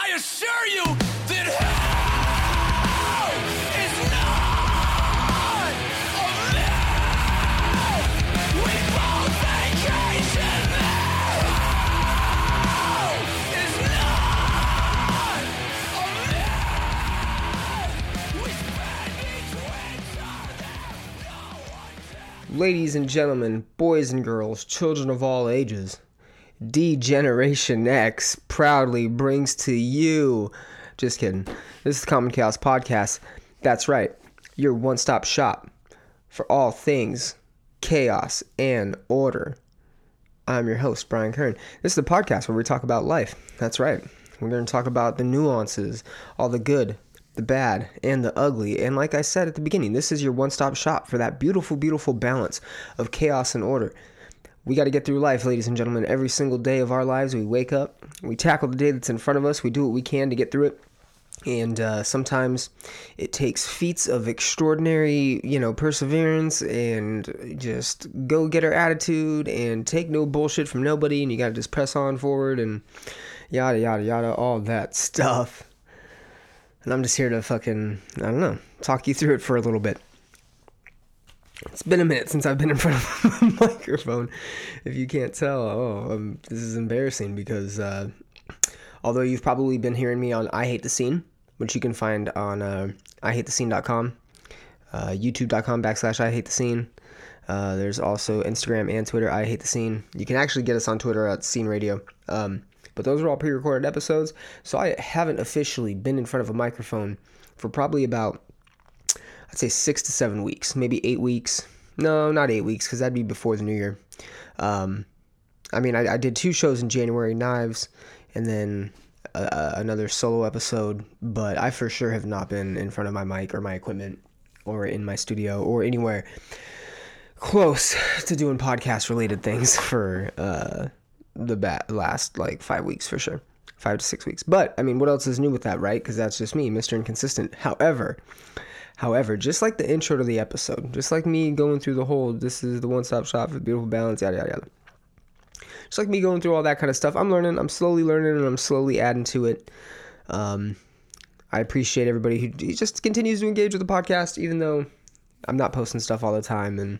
I assure you that hell is not a myth. We both vacation there. Hell is not a myth. We spend each winter there. No one Ladies and gentlemen, boys and girls, children of all ages, D Generation X proudly brings to you. Just kidding. This is the Common Chaos Podcast. That's right, your one stop shop for all things chaos and order. I'm your host, Brian Kern. This is the podcast where we talk about life. That's right. We're going to talk about the nuances, all the good, the bad, and the ugly. And like I said at the beginning, this is your one stop shop for that beautiful, beautiful balance of chaos and order. We got to get through life, ladies and gentlemen. Every single day of our lives, we wake up, we tackle the day that's in front of us, we do what we can to get through it. And uh, sometimes it takes feats of extraordinary, you know, perseverance and just go getter attitude and take no bullshit from nobody. And you got to just press on forward and yada, yada, yada, all that stuff. And I'm just here to fucking, I don't know, talk you through it for a little bit. It's been a minute since I've been in front of a microphone. If you can't tell, oh, um, this is embarrassing because uh, although you've probably been hearing me on I Hate the Scene, which you can find on uh, IHateTheScene.com, uh, YouTube.com backslash I Hate the Scene. Uh, there's also Instagram and Twitter, I Hate the Scene. You can actually get us on Twitter at Scene Radio. Um, but those are all pre recorded episodes, so I haven't officially been in front of a microphone for probably about I'd say six to seven weeks, maybe eight weeks. No, not eight weeks, because that'd be before the new year. Um, I mean, I, I did two shows in January, Knives, and then uh, another solo episode, but I for sure have not been in front of my mic or my equipment or in my studio or anywhere close to doing podcast related things for uh, the bat- last like five weeks for sure. Five to six weeks. But, I mean, what else is new with that, right? Because that's just me, Mr. Inconsistent. However, However, just like the intro to the episode, just like me going through the whole, this is the one stop shop for beautiful balance, yada, yada, yada. Just like me going through all that kind of stuff, I'm learning, I'm slowly learning, and I'm slowly adding to it. Um, I appreciate everybody who just continues to engage with the podcast, even though I'm not posting stuff all the time. And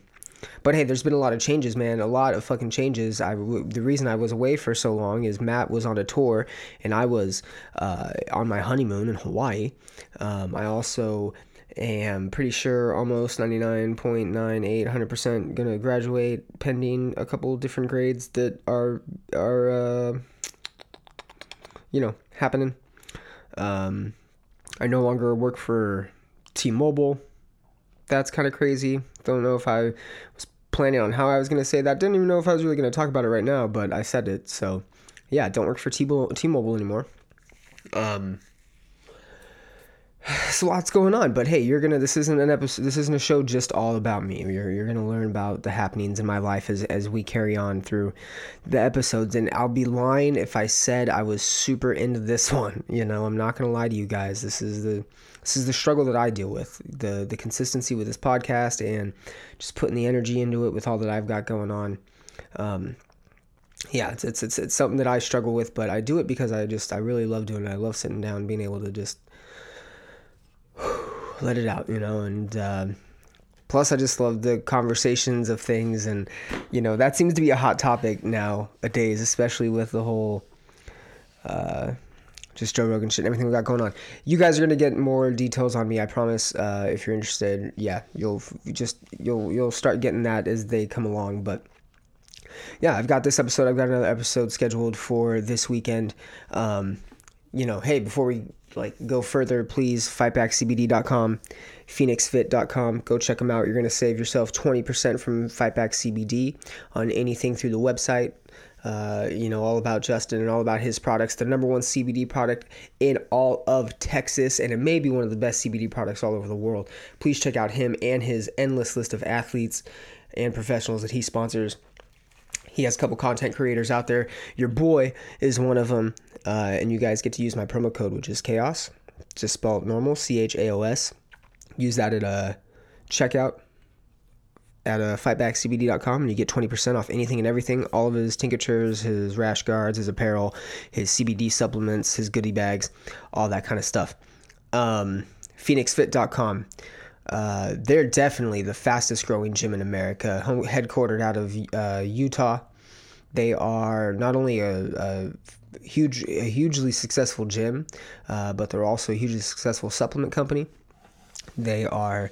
but hey, there's been a lot of changes, man. A lot of fucking changes. I the reason I was away for so long is Matt was on a tour, and I was uh, on my honeymoon in Hawaii. Um, I also am pretty sure almost 99.98 100% gonna graduate pending a couple different grades that are are uh, you know happening. Um, i no longer work for t-mobile. That's kind of crazy. Don't know if i was planning on how i was gonna say that. Didn't even know if i was really gonna talk about it right now but i said it so yeah don't work for t-mobile anymore. Um so lots going on but hey you're gonna this isn't an episode this isn't a show just all about me. You're, you're gonna learn about the happenings in my life as, as we carry on through the episodes. And i'll be lying if i said i was super into this one you know? I'm not gonna lie to you guys. This is the this is the struggle that i deal with the the consistency with this podcast and just putting the energy into it with all that i've got going on. Um yeah, it's, it's it's it's something that I struggle with, but I do it because I just I really love doing it. I love sitting down, being able to just let it out, you know, and uh, plus I just love the conversations of things, and you know that seems to be a hot topic nowadays, especially with the whole uh, just Joe Rogan shit, and everything we got going on. You guys are gonna get more details on me, I promise. Uh, if you're interested, yeah, you'll just you'll you'll start getting that as they come along, but yeah, I've got this episode. I've got another episode scheduled for this weekend. Um, you know, hey, before we like go further, please fightbackcbd.com, phoenixfit.com. Go check them out. You're gonna save yourself 20% from Fightback CBD on anything through the website. Uh, you know, all about Justin and all about his products. The number one CBD product in all of Texas, and it may be one of the best CBD products all over the world. Please check out him and his endless list of athletes and professionals that he sponsors. He has a couple content creators out there. Your boy is one of them, uh, and you guys get to use my promo code, which is chaos, just spelled normal, C H A O S. Use that at uh, checkout at uh, fightbackcbd.com and you get 20% off anything and everything. All of his tinctures, his rash guards, his apparel, his CBD supplements, his goodie bags, all that kind of stuff. Um, PhoenixFit.com. Uh, they're definitely the fastest growing gym in America, headquartered out of uh, Utah. They are not only a, a huge, a hugely successful gym, uh, but they're also a hugely successful supplement company. They are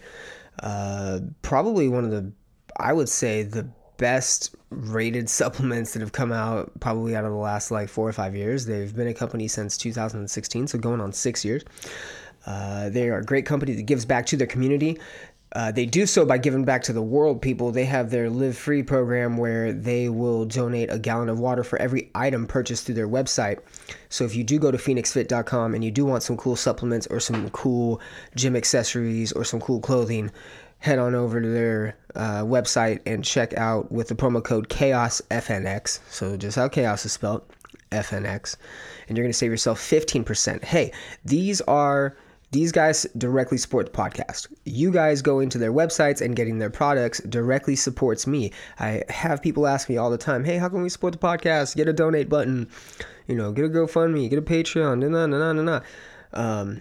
uh, probably one of the, I would say, the best rated supplements that have come out probably out of the last like four or five years. They've been a company since 2016, so going on six years. Uh, they are a great company that gives back to their community. Uh, they do so by giving back to the world people. They have their Live Free program where they will donate a gallon of water for every item purchased through their website. So if you do go to phoenixfit.com and you do want some cool supplements or some cool gym accessories or some cool clothing, head on over to their uh, website and check out with the promo code CHAOSFNX. So just how chaos is spelled, FNX. And you're going to save yourself 15%. Hey, these are these guys directly support the podcast. You guys going to their websites and getting their products directly supports me. I have people ask me all the time, "Hey, how can we support the podcast? Get a donate button, you know, get a GoFundMe, get a Patreon, na na na na na." Um,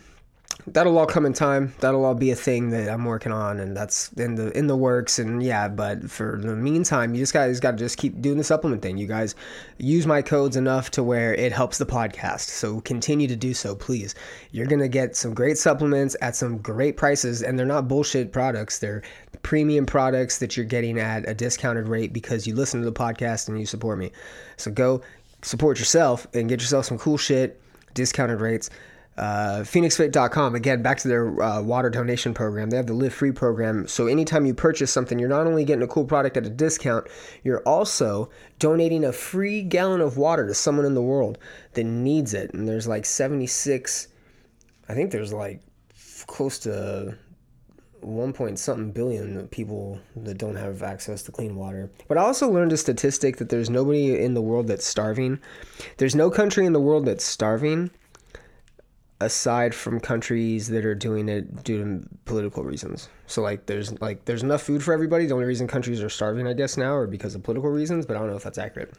that'll all come in time. That'll all be a thing that I'm working on, and that's in the in the works. And yeah, but for the meantime, you just guys got to just keep doing the supplement thing. You guys use my codes enough to where it helps the podcast. So continue to do so, please. You're gonna get some great supplements at some great prices, and they're not bullshit products. They're premium products that you're getting at a discounted rate because you listen to the podcast and you support me. So go support yourself and get yourself some cool shit, discounted rates uh, phoenixfit.com again back to their uh, water donation program they have the live free program so anytime you purchase something you're not only getting a cool product at a discount you're also donating a free gallon of water to someone in the world that needs it and there's like 76 i think there's like close to one point something billion people that don't have access to clean water. But I also learned a statistic that there's nobody in the world that's starving. There's no country in the world that's starving aside from countries that are doing it due to political reasons. So like there's like there's enough food for everybody. The only reason countries are starving, I guess, now are because of political reasons, but I don't know if that's accurate.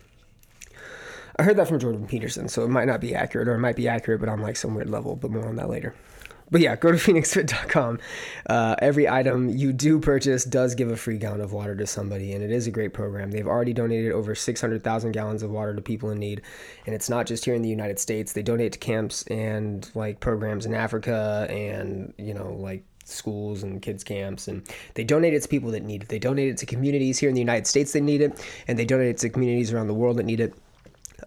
I heard that from Jordan Peterson, so it might not be accurate or it might be accurate, but on like some weird level, but more on that later. But yeah, go to phoenixfit.com. Uh, every item you do purchase does give a free gallon of water to somebody, and it is a great program. They've already donated over 600,000 gallons of water to people in need, and it's not just here in the United States. They donate to camps and like programs in Africa and, you know, like schools and kids camps and they donate it to people that need it they donate it to communities here in the united states that need it and they donate it to communities around the world that need it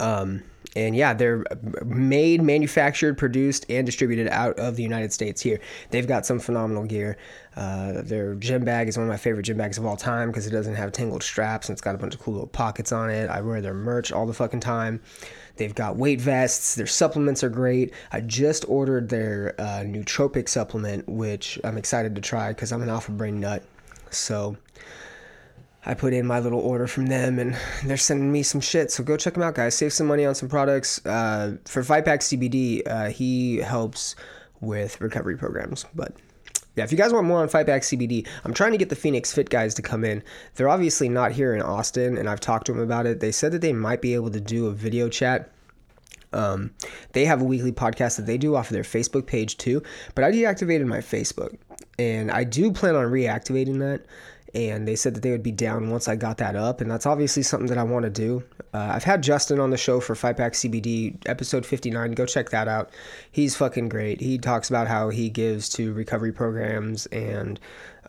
um, and yeah, they're made, manufactured, produced, and distributed out of the United States here. They've got some phenomenal gear. Uh, their gym bag is one of my favorite gym bags of all time because it doesn't have tangled straps and it's got a bunch of cool little pockets on it. I wear their merch all the fucking time. They've got weight vests. Their supplements are great. I just ordered their uh, nootropic supplement, which I'm excited to try because I'm an alpha brain nut. So I put in my little order from them and they're sending me some shit. So go check them out, guys. Save some money on some products. Uh, for Fightback CBD, uh, he helps with recovery programs. But yeah, if you guys want more on Fightback CBD, I'm trying to get the Phoenix Fit guys to come in. They're obviously not here in Austin, and I've talked to them about it. They said that they might be able to do a video chat. Um, they have a weekly podcast that they do off of their Facebook page too, but I deactivated my Facebook, and I do plan on reactivating that and they said that they would be down once I got that up, and that's obviously something that I want to do. Uh, I've had Justin on the show for Fightback CBD episode 59. Go check that out. He's fucking great. He talks about how he gives to recovery programs and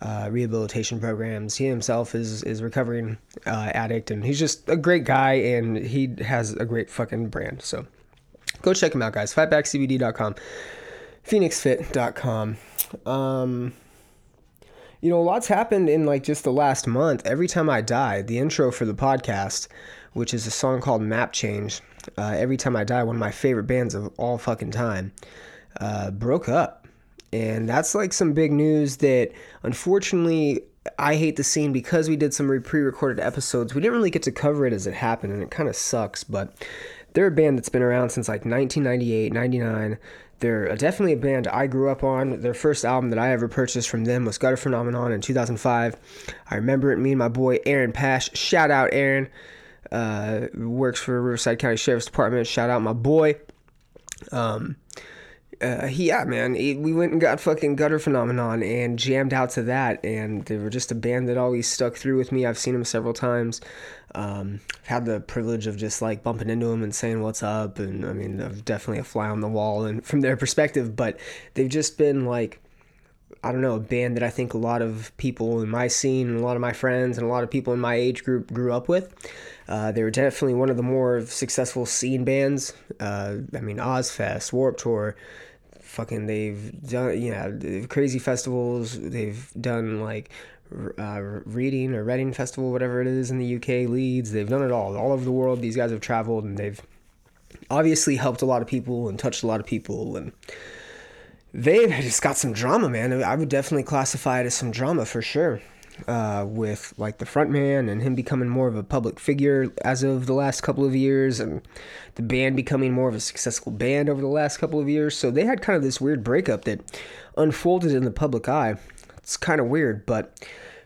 uh, rehabilitation programs. He himself is is recovering uh, addict, and he's just a great guy, and he has a great fucking brand. So go check him out, guys. Fightbackcbd.com, PhoenixFit.com. Um, you know, a lot's happened in like just the last month. Every time I die, the intro for the podcast, which is a song called Map Change, uh, Every Time I Die, one of my favorite bands of all fucking time, uh, broke up. And that's like some big news that unfortunately I hate the scene because we did some pre recorded episodes. We didn't really get to cover it as it happened, and it kind of sucks, but they're a band that's been around since like 1998, 99 they're definitely a band I grew up on. Their first album that I ever purchased from them was Gutter Phenomenon in 2005. I remember it. Me and my boy Aaron Pash. Shout out Aaron. Uh, works for Riverside County Sheriff's Department. Shout out my boy. Um, uh, yeah, man, we went and got fucking Gutter Phenomenon and jammed out to that, and they were just a band that always stuck through with me. I've seen them several times. Um, I've had the privilege of just like bumping into them and saying what's up, and I mean, they're definitely a fly on the wall, and from their perspective, but they've just been like. I don't know, a band that I think a lot of people in my scene and a lot of my friends and a lot of people in my age group grew up with. Uh, they were definitely one of the more successful scene bands. Uh, I mean, Ozzfest, Warp Tour, fucking they've done you know crazy festivals. They've done like uh, reading or reading festival whatever it is in the uk leeds. They've done it all all over the world. These guys have traveled and they've obviously helped a lot of people and touched a lot of people and they've just got some drama man. I would definitely classify it as some drama for sure uh, with like the front man and him becoming more of a public figure as of the last couple of years and the band becoming more of a successful band over the last couple of years. So they had kind of this weird breakup that unfolded in the public eye. It's kind of weird but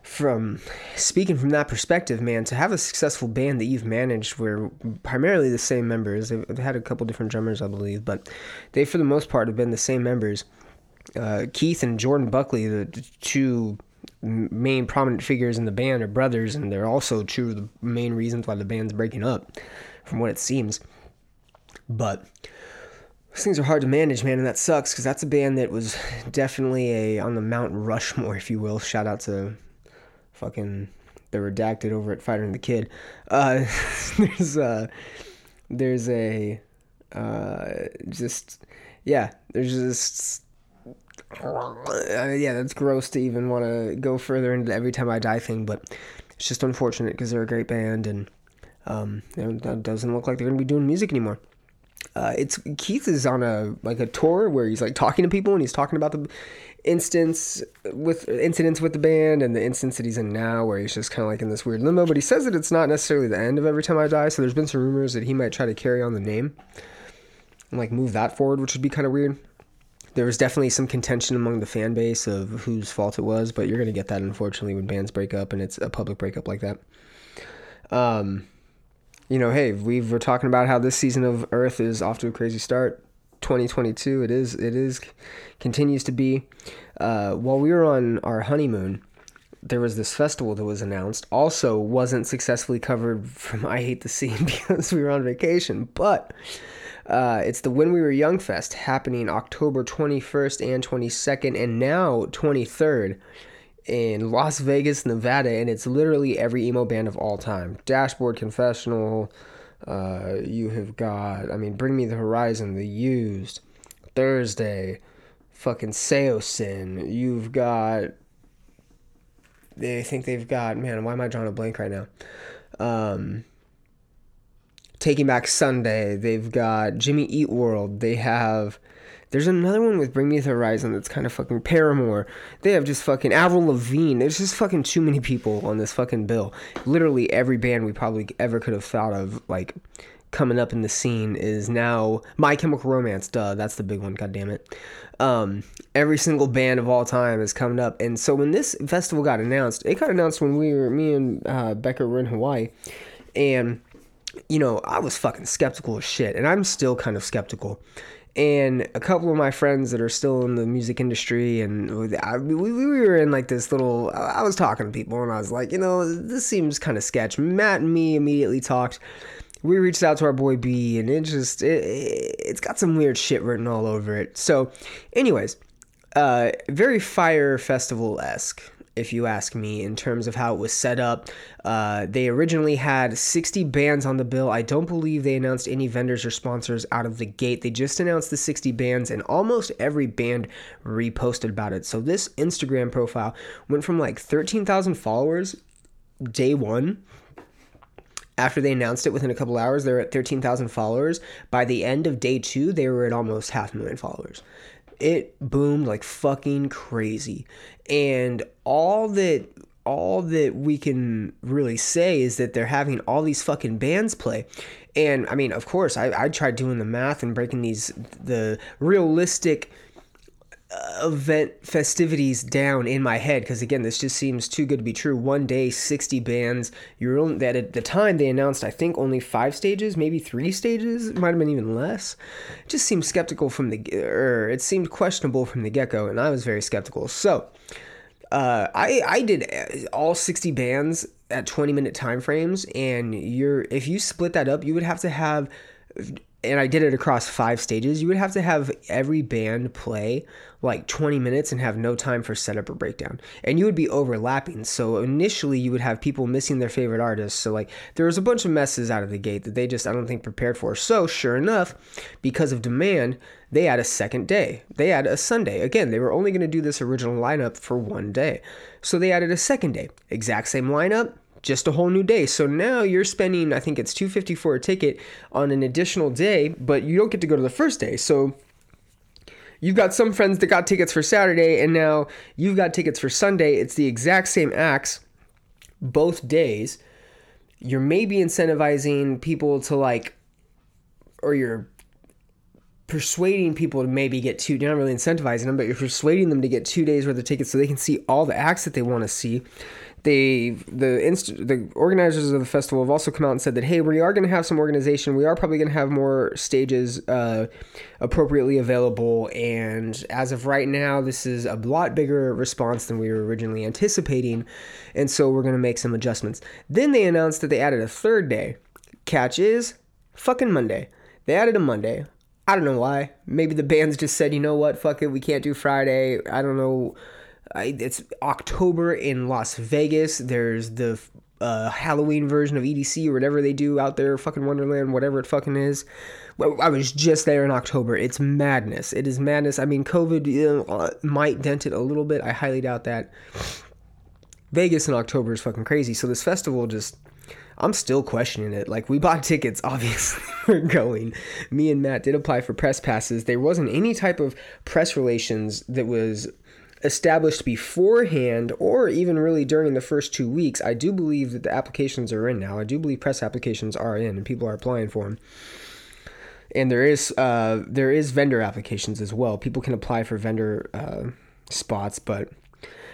from speaking from that perspective man to have a successful band that you've managed where primarily the same members they've had a couple different drummers i believe but they for the most part have been the same members. Uh, keith and jordan buckley the two main prominent figures in the band are brothers, and they're also two of the main reasons why the band's breaking up, from what it seems. But those things are hard to manage, man, and that sucks because that's a band that was definitely a on the Mount Rushmore, if you will. Shout out to fucking the redacted over at Fighter and the Kid. Uh, there's a there's a uh, just yeah, there's just yeah, that's gross to even want to go further into every time I die thing, but it's just unfortunate because they're a great band and um, doesn't look like they're gonna be doing music anymore. Uh, it's Keith is on a like a tour where he's like talking to people and he's talking about the instance with incidents with the band and the instance that he's in now where he's just kind of like in this weird limbo. But he says that it's not necessarily the end of every time I die. So there's been some rumors that he might try to carry on the name and like move that forward, which would be kind of weird there was definitely some contention among the fan base of whose fault it was, but you're going to get that unfortunately when bands break up and it's a public breakup like that. Um, you know, hey, we were talking about how this season of Earth is off to a crazy start. 2022, it is, it is, continues to be. Uh, while we were on our honeymoon, there was this festival that was announced. Also, wasn't successfully covered from I Hate the Scene because we were on vacation, but uh, it's the When We Were Young Fest happening October 21st and 22nd, and now 23rd in Las Vegas, Nevada, and it's literally every emo band of all time. Dashboard Confessional, uh, you have got, I mean, Bring Me the Horizon, The Used, Thursday, fucking Saosin, You've got, they think they've got, man, why am I drawing a blank right now? Um, Taking Back Sunday. They've got Jimmy Eat World. They have. There's another one with Bring Me the Horizon that's kind of fucking Paramore. They have just fucking Avril Lavigne. There's just fucking too many people on this fucking bill. Literally every band we probably ever could have thought of, like, coming up in the scene is now My Chemical Romance. Duh, that's the big one. God damn it. Um, every single band of all time is coming up, and so when this festival got announced, it got announced when we were me and uh, were in Hawaii, and you know, I was fucking skeptical as shit, and I'm still kind of skeptical. And a couple of my friends that are still in the music industry, and I, we, we were in like this little. I was talking to people, and I was like, you know, this seems kind of sketch. Matt and me immediately talked. We reached out to our boy B, and it just it, it's got some weird shit written all over it. So, anyways, uh, very Fyre Festival esque if you ask me, in terms of how it was set up. Uh, they originally had 60 bands on the bill. I don't believe they announced any vendors or sponsors out of the gate. They just announced the 60 bands, and almost every band reposted about it. So this Instagram profile went from like 13,000 followers day one after they announced it within a couple hours they were at 13,000 followers by the end of day 2 they were at almost half a million followers it boomed like fucking crazy. And all that all that we can really say is that they're having all these fucking bands play. And I mean, of course, I, I tried doing the math and breaking these, the realistic uh, event festivities down in my head because again this just seems too good to be true. One day 60 bands you're only that at the time they announced i think only five stages maybe three stages might have been even less. Just seemed skeptical from the or it seemed questionable from the get-go and i was very skeptical. So uh, I I did all 60 bands at 20 minute time frames and you're if you split that up you would have to have and I did it across five stages, you would have to have every band play like 20 minutes and have no time for setup or breakdown. And you would be overlapping. So initially, you would have people missing their favorite artists. So, like, there was a bunch of messes out of the gate that they just, I don't think, prepared for. So, sure enough, because of demand, they had a second day. They had a Sunday. Again, they were only going to do this original lineup for one day. So, they added a second day. Exact same lineup, just a whole new day. So now you're spending, I think it's 250 for a ticket on an additional day, but you don't get to go to the first day. So you've got some friends that got tickets for Saturday and now you've got tickets for Sunday. It's the exact same acts both days. You're maybe incentivizing people to like or you're persuading people to maybe get two you're not really incentivizing them but you're persuading them to get two days worth of tickets so they can see all the acts that they want to see they the inst- the organizers of the festival have also come out and said that hey we are going to have some organization. We are probably going to have more stages uh, appropriately available. And as of right now this is a lot bigger response than we were originally anticipating. And so we're going to make some adjustments. Then they announced that they added a third day catch is fucking monday. They added a monday. I don't know why. Maybe the bands just said you know what? Fuck it. We can't do friday. I don't know it's October in Las Vegas. There's the uh, Halloween version of EDC or whatever they do out there, fucking Wonderland, whatever it fucking is. I was just there in October. It's madness. It is madness. I mean, COVID know, might dent it a little bit. I highly doubt that. Vegas in October is fucking crazy. So this festival just. I'm still questioning it. Like we bought tickets, obviously we're going. Me and Matt did apply for press passes. There wasn't any type of press relations that was established beforehand or even really during the first two weeks, I do believe that the applications are in now. I do believe press applications are in and people are applying for them. And there is uh, there is vendor applications as well. People can apply for vendor uh, spots, but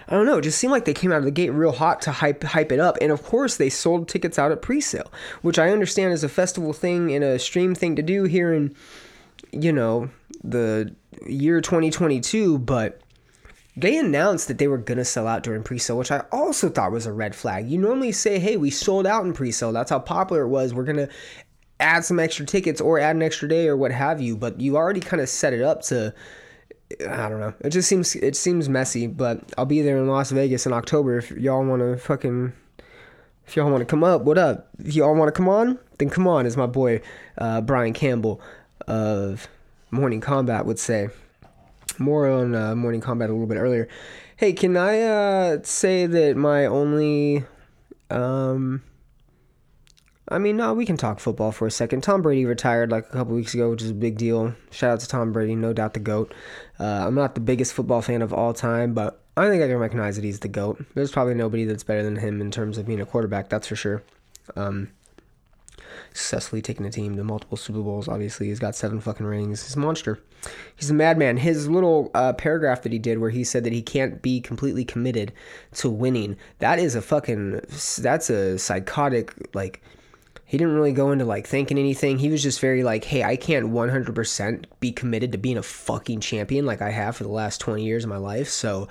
I don't know. It just seemed like they came out of the gate real hot to hype hype it up, and of course they sold tickets out at pre-sale, which I understand is a festival thing and a stream thing to do here in, you know, the year 2022. But they announced that they were going to sell out during pre-sale which i also thought was a red flag. You normally say hey we sold out in pre-sale. That's how popular it was. We're going to add some extra tickets or add an extra day or what have you but you already kind of set it up to i don't know. It just seems it seems messy but i'll be there in las vegas in october if y'all want to fucking if y'all want to come up. What up? If y'all want to come on then come on as my boy uh, brian campbell of morning combat would say more on uh, Morning Combat a little bit earlier. Hey, can I uh, say that my only. Um, I mean, no, we can talk football for a second. Tom Brady retired like a couple weeks ago, which is a big deal. Shout out to Tom Brady, no doubt the GOAT. Uh, I'm not the biggest football fan of all time, but I think I can recognize that he's the GOAT. There's probably nobody that's better than him in terms of being a quarterback, that's for sure. Um, successfully taken a team to multiple Super Bowls. Obviously, he's got seven fucking rings. He's a monster. He's a madman. His little uh, paragraph that he did where he said that he can't be completely committed to winning. That is a fucking. That's a psychotic like. He didn't really go into like thinking anything. He was just very like, hey, I can't 100% be committed to being a fucking champion like I have for the last 20 years of my life. So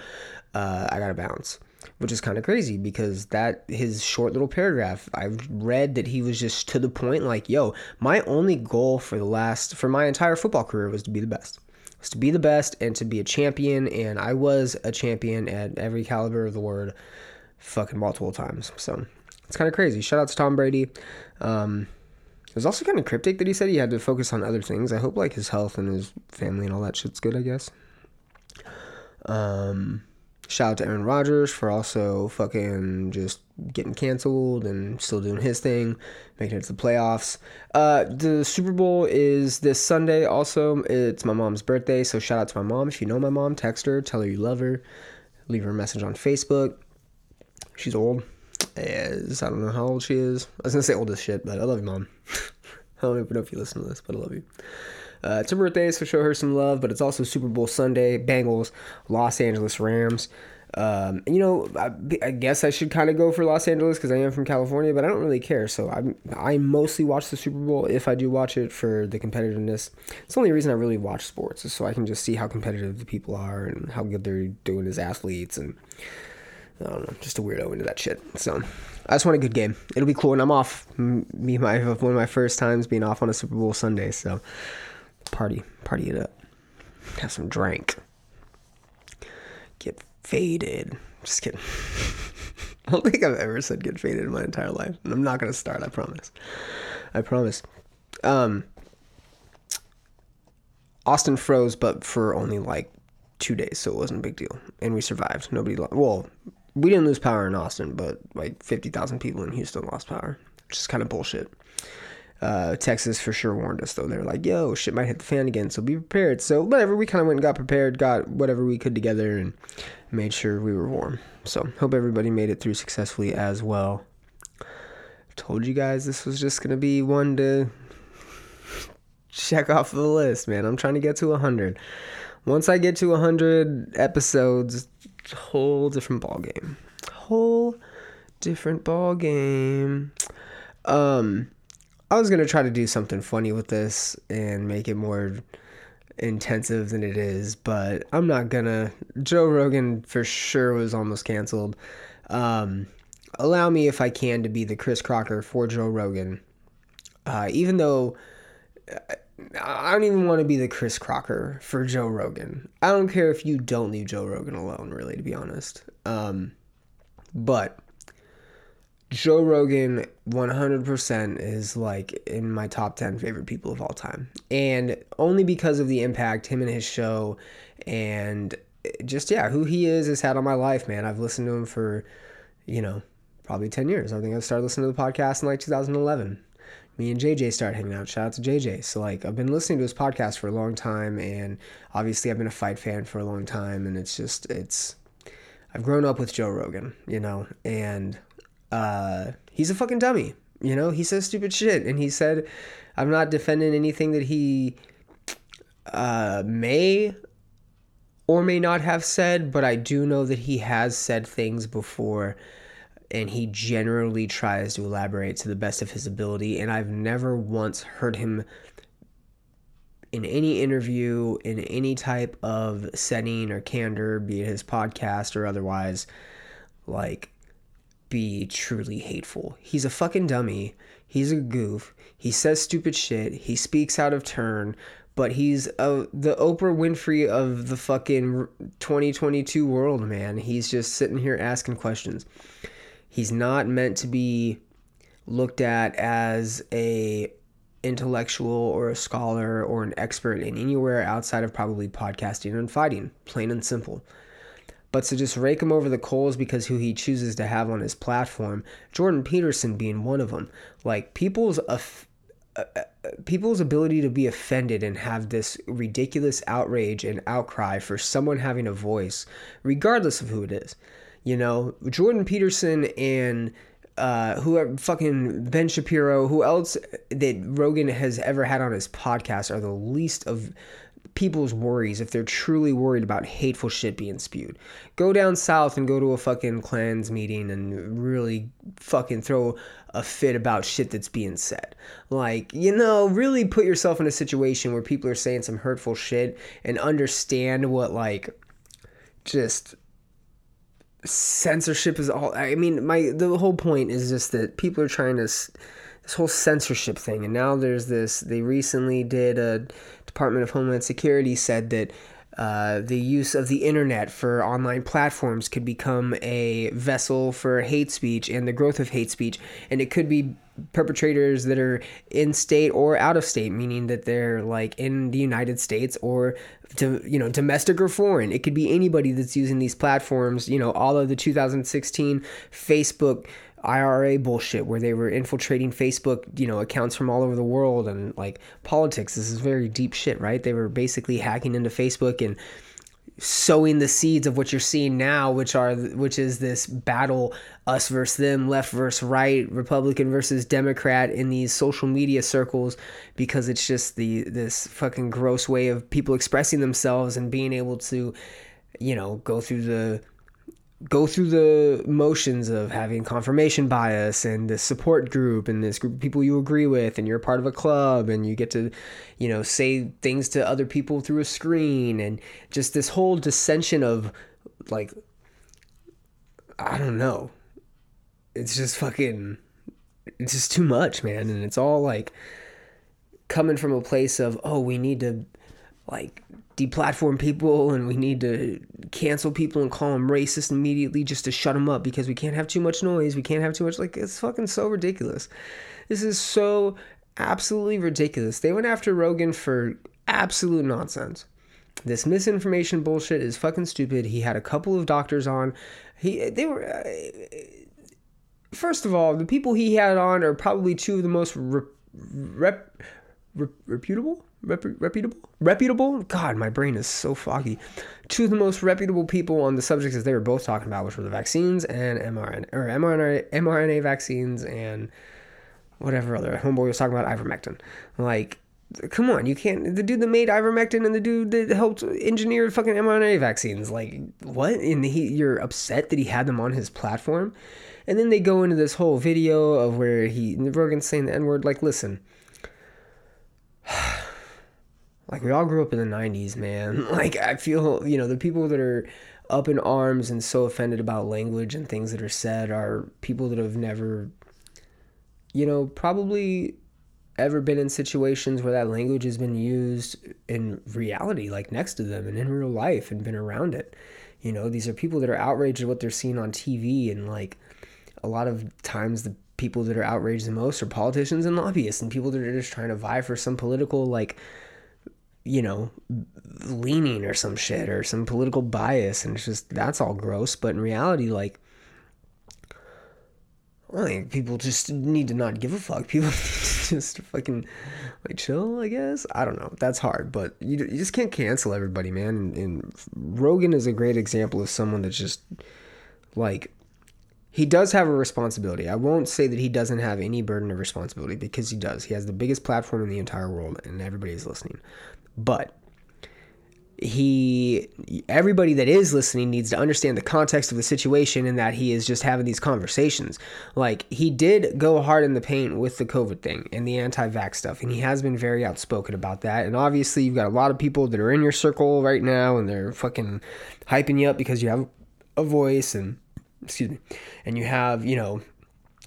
uh, I gotta bounce which is kind of crazy because that his short little paragraph i've read that he was just to the point like yo my only goal for the last for my entire football career was to be the best. Was to be the best and to be a champion and i was a champion at every caliber of the word fucking multiple times. So it's kind of crazy. Shout out to tom brady. Um it was also kind of cryptic that he said he had to focus on other things. I hope like his health and his family and all that shit's good i guess. Um Shout out to Aaron Rodgers for also fucking just getting canceled and still doing his thing, making it to the playoffs. Uh, the Super Bowl is this Sunday. Also, it's my mom's birthday, so shout out to my mom. If you know my mom, text her, tell her you love her, leave her a message on Facebook. She's old. As I don't know how old she is. I was gonna say old as shit, but I love you, mom. I don't even know if you listen to this, but I love you. Uh, it's her birthday, so show her some love. But it's also Super Bowl Sunday. Bengals, Los Angeles Rams. Um, you know, I, I guess I should kind of go for Los Angeles because I am from California, but I don't really care. So I I mostly watch the Super Bowl if I do watch it for the competitiveness. It's the only reason I really watch sports is so I can just see how competitive the people are and how good they're doing as athletes and I don't know, just a weirdo into that shit. So I just want a good game. It'll be cool, and I'm off. Me, my one of my first times being off on a Super Bowl Sunday. So party, party it up, have some drink, get faded. Just kidding. I don't think I've ever said get faded in my entire life, and I'm not gonna start. I promise. I promise. Um, Austin froze, but for only like two days, so it wasn't a big deal, and we survived. Nobody, well, we didn't lose power in Austin, but like fifty thousand people in Houston lost power, which is kind of bullshit. Uh, Texas for sure warned us though. They were like, "Yo, shit might hit the fan again, so be prepared." So whatever, we kind of went and got prepared, got whatever we could together, and made sure we were warm. So hope everybody made it through successfully as well. Told you guys this was just gonna be one to check off the list, man. I'm trying to get to hundred. Once I get to hundred episodes, whole different ball game. Whole different ball game. Um, I was gonna try to do something funny with this and make it more intensive than it is, but I'm not gonna. Joe Rogan for sure was almost canceled. Um, allow me, if I can, to be the Chris Crocker for Joe Rogan. Uh, even though uh, I don't even want to be the Chris Crocker for Joe Rogan. I don't care if you don't leave Joe Rogan alone, really, to be honest. Um, but Joe Rogan 100% is like in my top 10 favorite people of all time. And only because of the impact him and his show and just, yeah, who he is has had on my life, man. I've listened to him for, you know, probably 10 years. I think I started listening to the podcast in like 2011. Me and JJ started hanging out. Shout out to JJ. So, like, I've been listening to his podcast for a long time. And obviously, I've been a fight fan for a long time. And it's just, it's, I've grown up with Joe Rogan, you know, and uh, he's a fucking dummy. You know, he says stupid shit, and he said, "I'm not defending anything that he uh, may or may not have said, but I do know that he has said things before." And he generally tries to elaborate to the best of his ability. And I've never once heard him in any interview, in any type of setting or candor, be it his podcast or otherwise, like be truly hateful. He's a fucking dummy. He's a goof. He says stupid shit. He speaks out of turn. But he's uh, the Oprah Winfrey of the fucking 2022 world, man. He's just sitting here asking questions. He's not meant to be looked at as a intellectual or a scholar or an expert in anywhere outside of probably podcasting and fighting, plain and simple. But to just rake him over the coals because who he chooses to have on his platform, Jordan Peterson being one of them, like people's aff- uh, uh, people's ability to be offended and have this ridiculous outrage and outcry for someone having a voice, regardless of who it is. You know, Jordan Peterson and uh, whoever fucking Ben Shapiro, who else that Rogan has ever had on his podcast are the least of people's worries if they're truly worried about hateful shit being spewed. Go down south and go to a fucking Klans meeting and really fucking throw a fit about shit that's being said. Like, you know, really put yourself in a situation where people are saying some hurtful shit and understand what like just censorship is all i mean my the whole point is just that people are trying to this whole censorship thing and now there's this they recently did a department of homeland security said that uh, the use of the internet for online platforms could become a vessel for hate speech and the growth of hate speech and it could be perpetrators that are in state or out of state meaning that they're like in the united states or to you know domestic or foreign. It could be anybody that's using these platforms you know all of the 2016 facebook IRA bullshit where they were infiltrating Facebook, you know, accounts from all over the world and like politics. This is very deep shit, right? They were basically hacking into Facebook and sowing the seeds of what you're seeing now, which are which is this battle us versus them, left versus right, Republican versus Democrat in these social media circles because it's just the this fucking gross way of people expressing themselves and being able to, you know, go through the go through the motions of having confirmation bias and this support group and this group of people you agree with and you're part of a club and you get to you know say things to other people through a screen and just this whole dissension of like i don't know. It's just fucking it's just too much man. And it's all like coming from a place of oh we need to like deplatform people and we need to cancel people and call them racist immediately just to shut them up because we can't have too much noise. We can't have too much. Like, it's fucking so ridiculous. This is so absolutely ridiculous. They went after Rogan for absolute nonsense. This misinformation bullshit is fucking stupid. He had a couple of doctors on. He they were uh, first of all, the people he had on are probably two of the most rep, rep, rep reputable Rep- reputable? Reputable? God my brain is so foggy. Two of the most reputable people on the subjects that they were both talking about which were the vaccines and mrna or mrna mrna vaccines and whatever other homeboy was talking about ivermectin. Like come on you can't the dude that made ivermectin and the dude that helped engineer fucking mrna vaccines like what? And he you're upset that he had them on his platform? And then they go into this whole video of where he rogan's saying the n-word like listen like we all grew up in the 90s man. Like i feel you know the people that are up in arms and so offended about language and things that are said are people that have never you know probably ever been in situations where that language has been used in reality like next to them and in real life and been around it. You know these are people that are outraged at what they're seeing on tv and like a lot of times the people that are outraged the most are politicians and lobbyists and people that are just trying to vie for some political like you know, leaning or some shit or some political bias. And it's just, that's all gross. But in reality, like, I think people just need to not give a fuck. People just fucking like chill, I guess. I don't know. That's hard, but you, you just can't cancel everybody, man. And, and Rogan is a great example of someone that's just like he does have a responsibility. I won't say that he doesn't have any burden of responsibility because he does. He has the biggest platform in the entire world and everybody is listening. But he everybody that is listening needs to understand the context of the situation and that he is just having these conversations. Like he did go hard in the paint with the covid thing and the anti-vax stuff and he has been very outspoken about that. And obviously you've got a lot of people that are in your circle right now and they're fucking hyping you up because you have a voice and excuse me and you have you know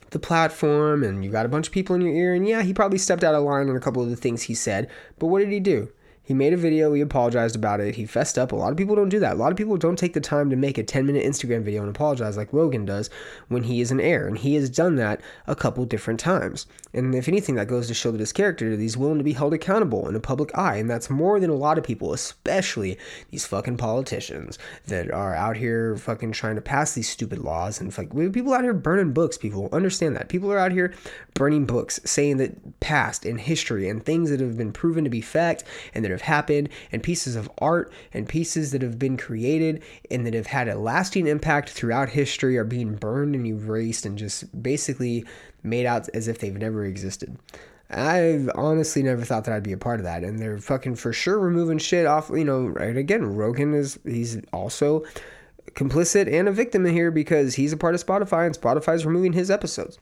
the platform and you got a bunch of people in your ear. And yeah he probably stepped out of line on a couple of the things he said but what did he do he made a video, he apologized about it, he fessed up. A lot of people don't do that. A lot of people don't take the time to make a 10 minute Instagram video and apologize like Rogan does when he is in air. And he has done that a couple different times. And if anything, that goes to show that his character that he's willing to be held accountable in a public eye. And that's more than a lot of people, especially these fucking politicians that are out here fucking trying to pass these stupid laws. And like, people out here burning books, people understand that. People are out here burning books, saying that past and history and things that have been proven to be fact and that have happened and pieces of art and pieces that have been created and that have had a lasting impact throughout history are being burned and erased and just basically made out as if they've never existed. I've honestly never thought that I'd be a part of that. And they're fucking for sure removing shit off, you know, right again, Rogan is he's also complicit and a victim in here because he's a part of Spotify and Spotify's removing his episodes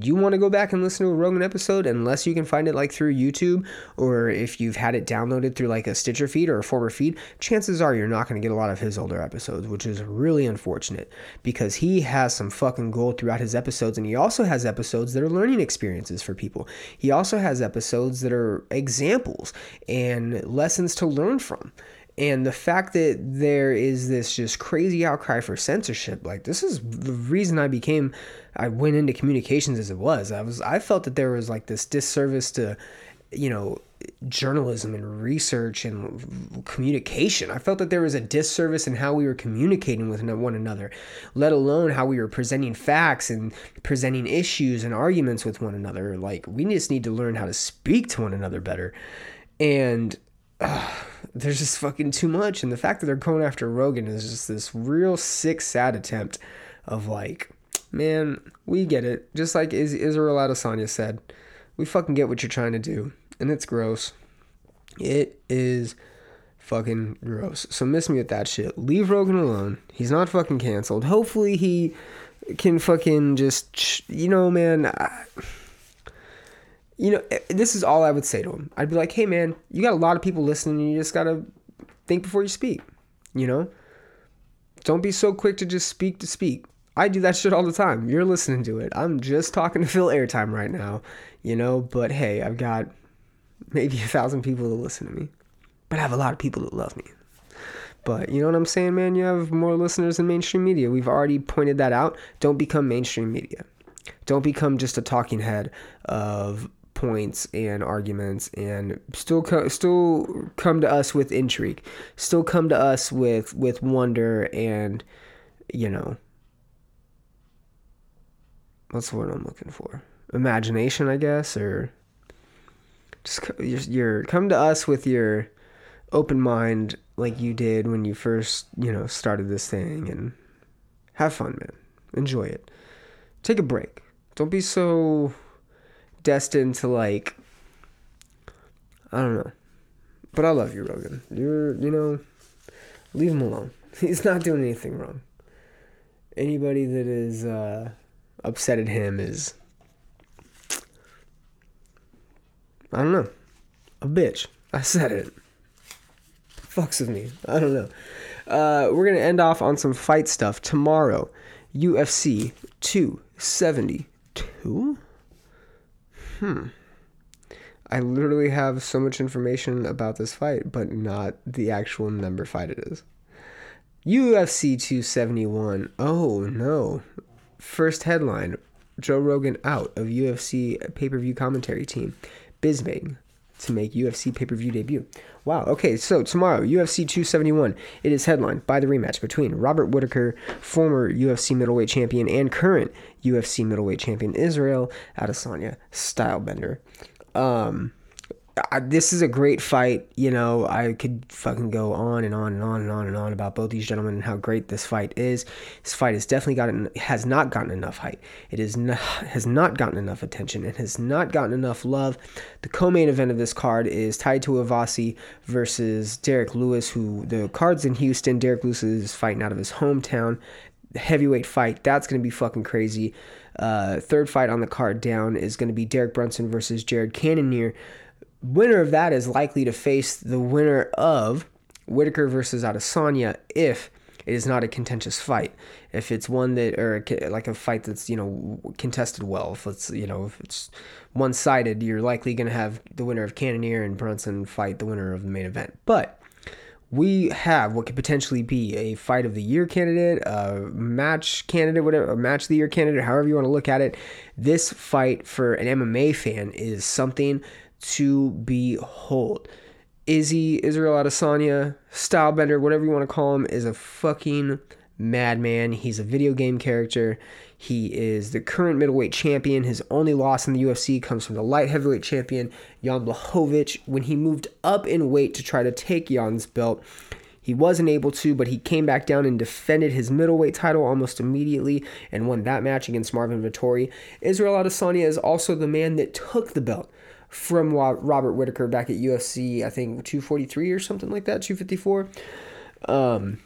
you want to go back and listen to a Rogan episode, unless you can find it like through YouTube or if you've had it downloaded through like a Stitcher feed or a former feed, chances are you're not going to get a lot of his older episodes, which is really unfortunate because he has some fucking gold throughout his episodes. And he also has episodes that are learning experiences for people. He also has episodes that are examples and lessons to learn from and the fact that there is this just crazy outcry for censorship like this is the reason i became i went into communications as it was. I was i felt that there was like this disservice to you know journalism and research and communication. I felt that there was a disservice in how we were communicating with one another let alone how we were presenting facts and presenting issues and arguments with one another. Like we just need to learn how to speak to one another better. And uh, there's just fucking too much. And the fact that they're going after Rogan is just this real sick, sad attempt of like, man, we get it. Just like Is- Israel Adesanya said, we fucking get what you're trying to do. And it's gross. It is fucking gross. So miss me with that shit. Leave Rogan alone. He's not fucking canceled. Hopefully he can fucking just, you know, man. I, you know, eh, this is all I would say to him. I'd be like, hey, man, you got a lot of people listening. You just gotta think before you speak. You know, don't be so quick to just speak to speak. I do that shit all the time. You're listening to it. I'm just talking to fill airtime right now, you know. But hey, I've got maybe a thousand people that listen to me, but I have a lot of people that love me. But you know what I'm saying, man? You have more listeners than mainstream media. We've already pointed that out. Don't become mainstream media. Don't become just a talking head of points and arguments and still co- still come to us with intrigue. Still come to us with with wonder and you know what's the word I'm looking for? Imagination, I guess, or just you're, you're come to us with your open mind like you did when you first, you know, started this thing and have fun, man. Enjoy it. Take a break. Don't be so destined to like I don't know. But I love you, Rogan. You're, you know, leave him alone. He's not doing anything wrong. Anybody that is uh upset at him is I don't know. A bitch. I said it. Fucks with me. I don't know. Uh, we're gonna end off on some fight stuff tomorrow. UFC 272. Hmm. I literally have so much information about this fight, but not the actual number fight it is. UFC 271. Oh no. First headline Joe Rogan out of UFC pay per view commentary team. Bisping to make UFC pay per view debut. Wow. Okay, so tomorrow, UFC 271. It is headlined by the rematch between Robert Whitaker, former UFC middleweight champion and current UFC middleweight champion Israel Adesanya Stylebender. Um, I, this is a great fight. You know, I could fucking go on and on and on and on and on about both these gentlemen and how great this fight is. This fight has definitely gotten has not gotten enough hype. It is not, has not gotten enough attention. It has not gotten enough love. The co-main event of this card is Tai Tuivasa versus Derrick Lewis, who the card's in Houston. Derrick Lewis is fighting out of his hometown. Heavyweight fight that's going to be fucking crazy. Uh, third fight on the card down is going to be Derek Brunson versus Jared Cannonier winner of that is likely to face the winner of Whitaker versus Adesanya if it is not a contentious fight. If it's one that, or like a fight that's, you know, contested well, if it's, you know, if it's one sided, you're likely going to have the winner of Cannonier and Brunson fight the winner of the main event. But we have what could potentially be a fight of the year candidate, a match candidate, whatever, a match of the year candidate, however you want to look at it. This fight for an MMA fan is something to behold. Izzy, Israel Adesanya, Stylebender, whatever you want to call him, is a fucking madman. He's a video game character. He is the current middleweight champion. His only loss in the UFC comes from the light heavyweight champion, Jan Blachowicz. When he moved up in weight to try to take Jan's belt, he wasn't able to, but he came back down and defended his middleweight title almost immediately and won that match against Marvin Vettori. Israel Adesanya is also the man that took the belt from Robert Whitaker back at UFC, I think 243 or something like that, 254. Um,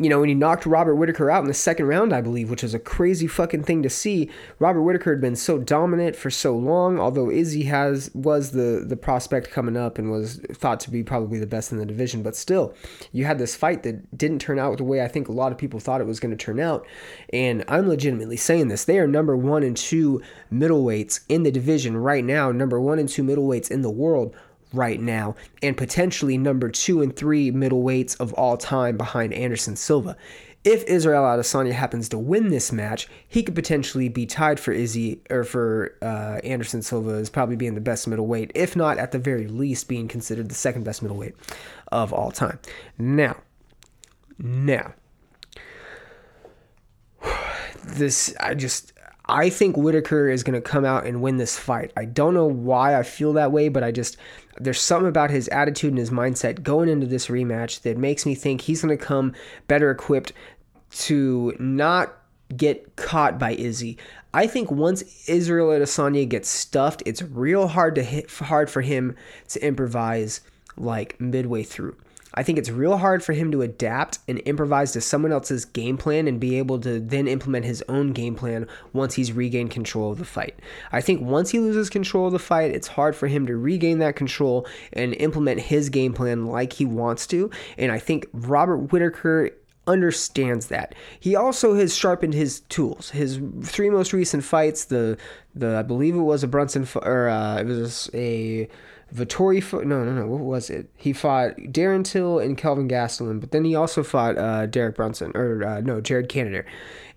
you know, when he knocked Robert Whitaker out in the second round, I believe, which is a crazy fucking thing to see. Robert Whitaker had been so dominant for so long, although Izzy has was the the prospect coming up and was thought to be probably the best in the division, but still, you had this fight that didn't turn out the way I think a lot of people thought it was going to turn out. And I'm legitimately saying this. They are number 1 and 2 middleweights in the division right now, number 1 and 2 middleweights in the world right now, and potentially number two and three middleweights of all time behind Anderson Silva. If Israel Adesanya happens to win this match, he could potentially be tied for Izzy or for uh, Anderson Silva as probably being the best middleweight, if not at the very least being considered the second best middleweight of all time. Now, now, this I just I think Whitaker is going to come out and win this fight. I don't know why I feel that way, but I just there's something about his attitude and his mindset going into this rematch that makes me think he's going to come better equipped to not get caught by Izzy. I think once Israel Adesanya gets stuffed, it's real hard to hit hard for him to improvise like midway through. I think it's real hard for him to adapt and improvise to someone else's game plan and be able to then implement his own game plan once he's regained control of the fight. I think once he loses control of the fight, it's hard for him to regain that control and implement his game plan like he wants to. And I think Robert Whitaker understands that. He also has sharpened his tools. His three most recent fights, the the I believe it was a Brunson or uh, it was a Vettori. No, no, no. What was it? He fought Darren Till and Kelvin Gastelum, but then he also fought uh, Derek Brunson or uh, no Jared Cannonier,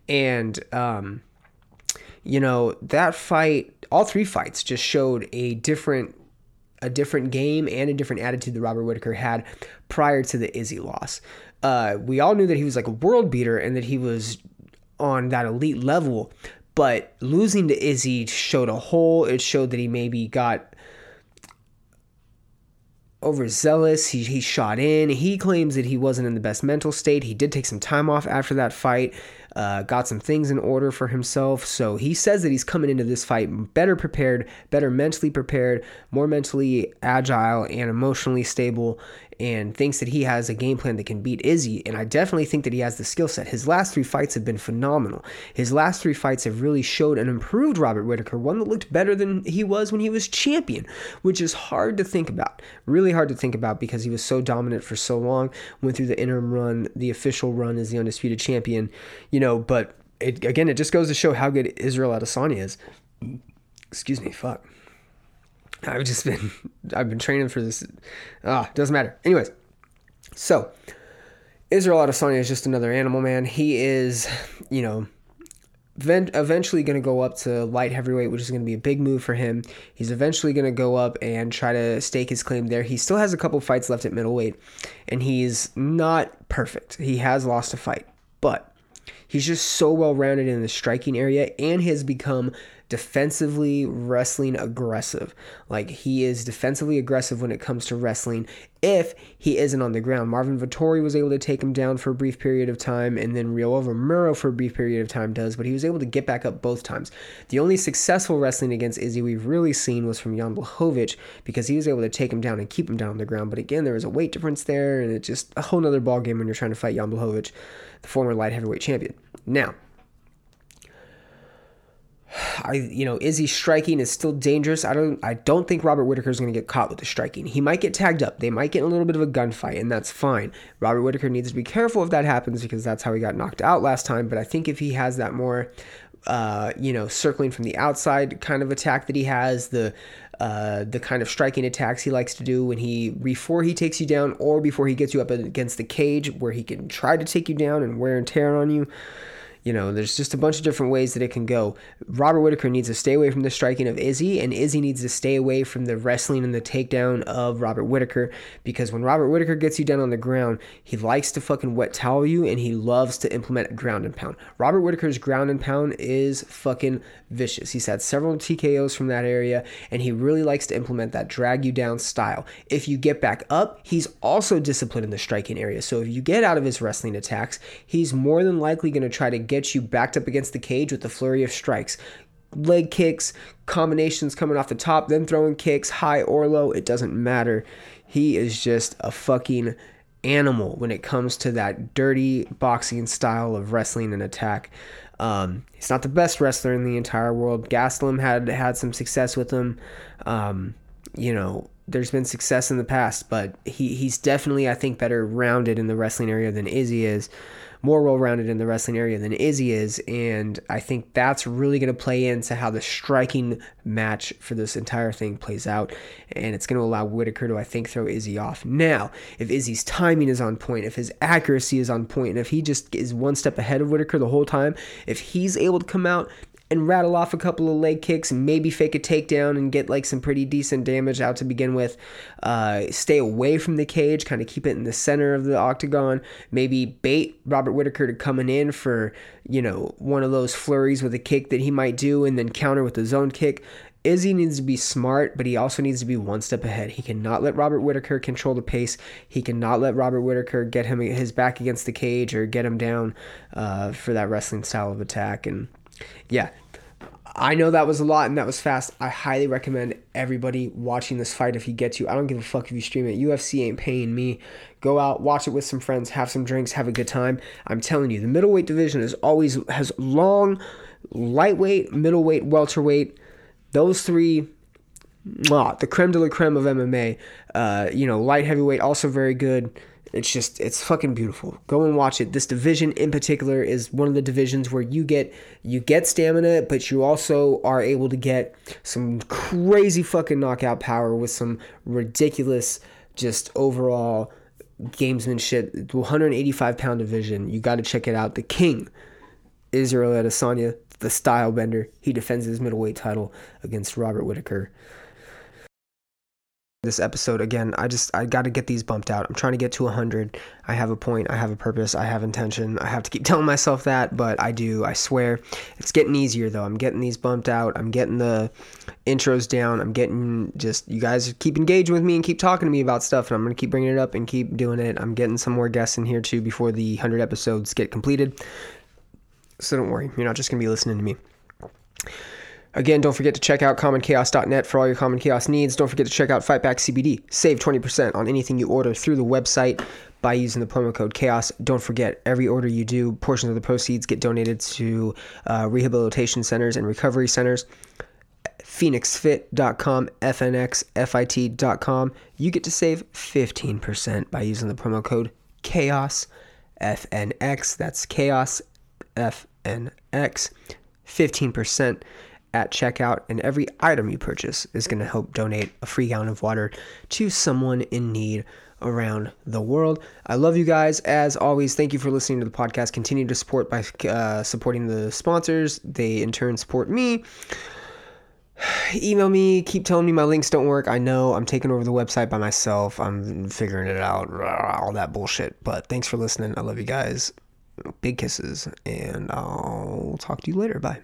and um, you know that fight. All three fights just showed a different a different game and a different attitude that Robert Whitaker had prior to the Izzy loss. Uh, we all knew that he was like a world beater and that he was on that elite level, but losing to Izzy showed a hole. It showed that he maybe got overzealous. He, he shot in. He claims that he wasn't in the best mental state. He did take some time off after that fight, uh, got some things in order for himself. So he says that he's coming into this fight better prepared, better mentally prepared, more mentally agile, and emotionally stable and thinks that he has a game plan that can beat Izzy. And I definitely think that he has the skill set. His last three fights have been phenomenal. His last three fights have really showed an improved Robert Whitaker, one that looked better than he was when he was champion, which is hard to think about. Really hard to think about because he was so dominant for so long, went through the interim run, the official run as the undisputed champion, you know, but it, again, it just goes to show how good Israel Adesanya is. Excuse me, fuck. I've just been I've been training for this. Ah, doesn't matter. Anyways, so Israel Adesanya is just another animal, man. He is, you know, eventually going to go up to light heavyweight, which is going to be a big move for him. He's eventually going to go up and try to stake his claim there. He still has a couple fights left at middleweight, and he's not perfect. He has lost a fight, but he's just so well rounded in the striking area and has become defensively wrestling aggressive. Like he is defensively aggressive when it comes to wrestling if he isn't on the ground. Marvin Vettori was able to take him down for a brief period of time, and then Yoel Romero for a brief period of time does, but he was able to get back up both times. The only successful wrestling against Izzy we've really seen was from Jan Blachowicz because he was able to take him down and keep him down on the ground. But again, there was a weight difference there, and it's just a whole nother ballgame when you're trying to fight Jan Blachowicz, the former light heavyweight champion. Now, I you know Izzy striking is still dangerous. I don't I don't think Robert Whitaker is going to get caught with the striking. He might get tagged up. They might get a little bit of a gunfight, and that's fine. Robert Whitaker needs to be careful if that happens because that's how he got knocked out last time. But I think if he has that more, uh, you know, circling from the outside kind of attack that he has, the uh, the kind of striking attacks he likes to do when he before he takes you down or before he gets you up against the cage, where he can try to take you down and wear and tear on you. You know, there's just a bunch of different ways that it can go. Robert Whitaker needs to stay away from the striking of Izzy, and Izzy needs to stay away from the wrestling and the takedown of Robert Whitaker because when Robert Whitaker gets you down on the ground, he likes to fucking wet towel you and he loves to implement ground and pound. Robert Whitaker's ground and pound is fucking vicious. He's had several TKOs from that area, and he really likes to implement that drag you down style. If you get back up, he's also disciplined in the striking area. So if you get out of his wrestling attacks, he's more than likely going to try to get you backed up against the cage with a flurry of strikes. Leg kicks, combinations coming off the top, then throwing kicks, high or low, it doesn't matter. He is just a fucking animal when it comes to that dirty boxing style of wrestling and attack. Um, he's not the best wrestler in the entire world. Gastelum had had some success with him. Um, you know, there's been success in the past, but he, he's definitely, I think, better rounded in the wrestling area than Izzy is more well rounded in the wrestling area than Izzy is. And I think that's really going to play into how the striking match for this entire thing plays out. And it's going to allow Whitaker to, I think, throw Izzy off. Now, if Izzy's timing is on point, if his accuracy is on point, and if he just is one step ahead of Whitaker the whole time, if he's able to come out and rattle off a couple of leg kicks, and maybe fake a takedown and get like some pretty decent damage out to begin with. Uh, stay away from the cage, kind of keep it in the center of the octagon. Maybe bait Robert Whitaker to coming in for, you know, one of those flurries with a kick that he might do and then counter with a zone kick. Izzy needs to be smart, but he also needs to be one step ahead. He cannot let Robert Whitaker control the pace. He cannot let Robert Whitaker get him his back against the cage or get him down uh, for that wrestling style of attack. And yeah, I know that was a lot and that was fast. I highly recommend everybody watching this fight if you get to. I don't give a fuck if you stream it. UFC ain't paying me. Go out, watch it with some friends, have some drinks, have a good time. I'm telling you, the middleweight division is always has long, lightweight, middleweight, welterweight those three, mwah, the creme de la creme of MMA. Uh, you know, light heavyweight also very good. It's just it's fucking beautiful. Go and watch it. This division in particular is one of the divisions where you get you get stamina, but you also are able to get some crazy fucking knockout power with some ridiculous just overall gamesmanship. 185 pound division. You got to check it out. The King, Israel Adesanya, the style bender. He defends his middleweight title against Robert Whitaker. This episode again, I just I got to get these bumped out. I'm trying to get to 100. I have a point, I have a purpose, I have intention. I have to keep telling myself that, but I do. I swear. It's getting easier though. I'm getting these bumped out. I'm getting the intros down. I'm getting just you guys keep engaging with me and keep talking to me about stuff and I'm going to keep bringing it up and keep doing it. I'm getting some more guests in here too before the 100 episodes get completed. So don't worry, you're not just going to be listening to me. Again, don't forget to check out commonchaos.net for all your common chaos needs. Don't forget to check out Fightback CBD. Save 20% on anything you order through the website by using the promo code chaos. Don't forget, every order you do, portions of the proceeds get donated to uh, rehabilitation centers and recovery centers. PhoenixFit.com, FNXFIT.com. You get to save 15% by using the promo code chaos, FNX. That's chaos, FNX. 15% at checkout, and every item you purchase is going to help donate a free gallon of water to someone in need around the world. I love you guys. As always, thank you for listening to the podcast. Continue to support by uh, supporting the sponsors. They in turn support me. Email me, keep telling me my links don't work. I know I'm taking over the website by myself. I'm figuring it out, all that bullshit. But thanks for listening. I love you guys. Big kisses, and I'll talk to you later. Bye.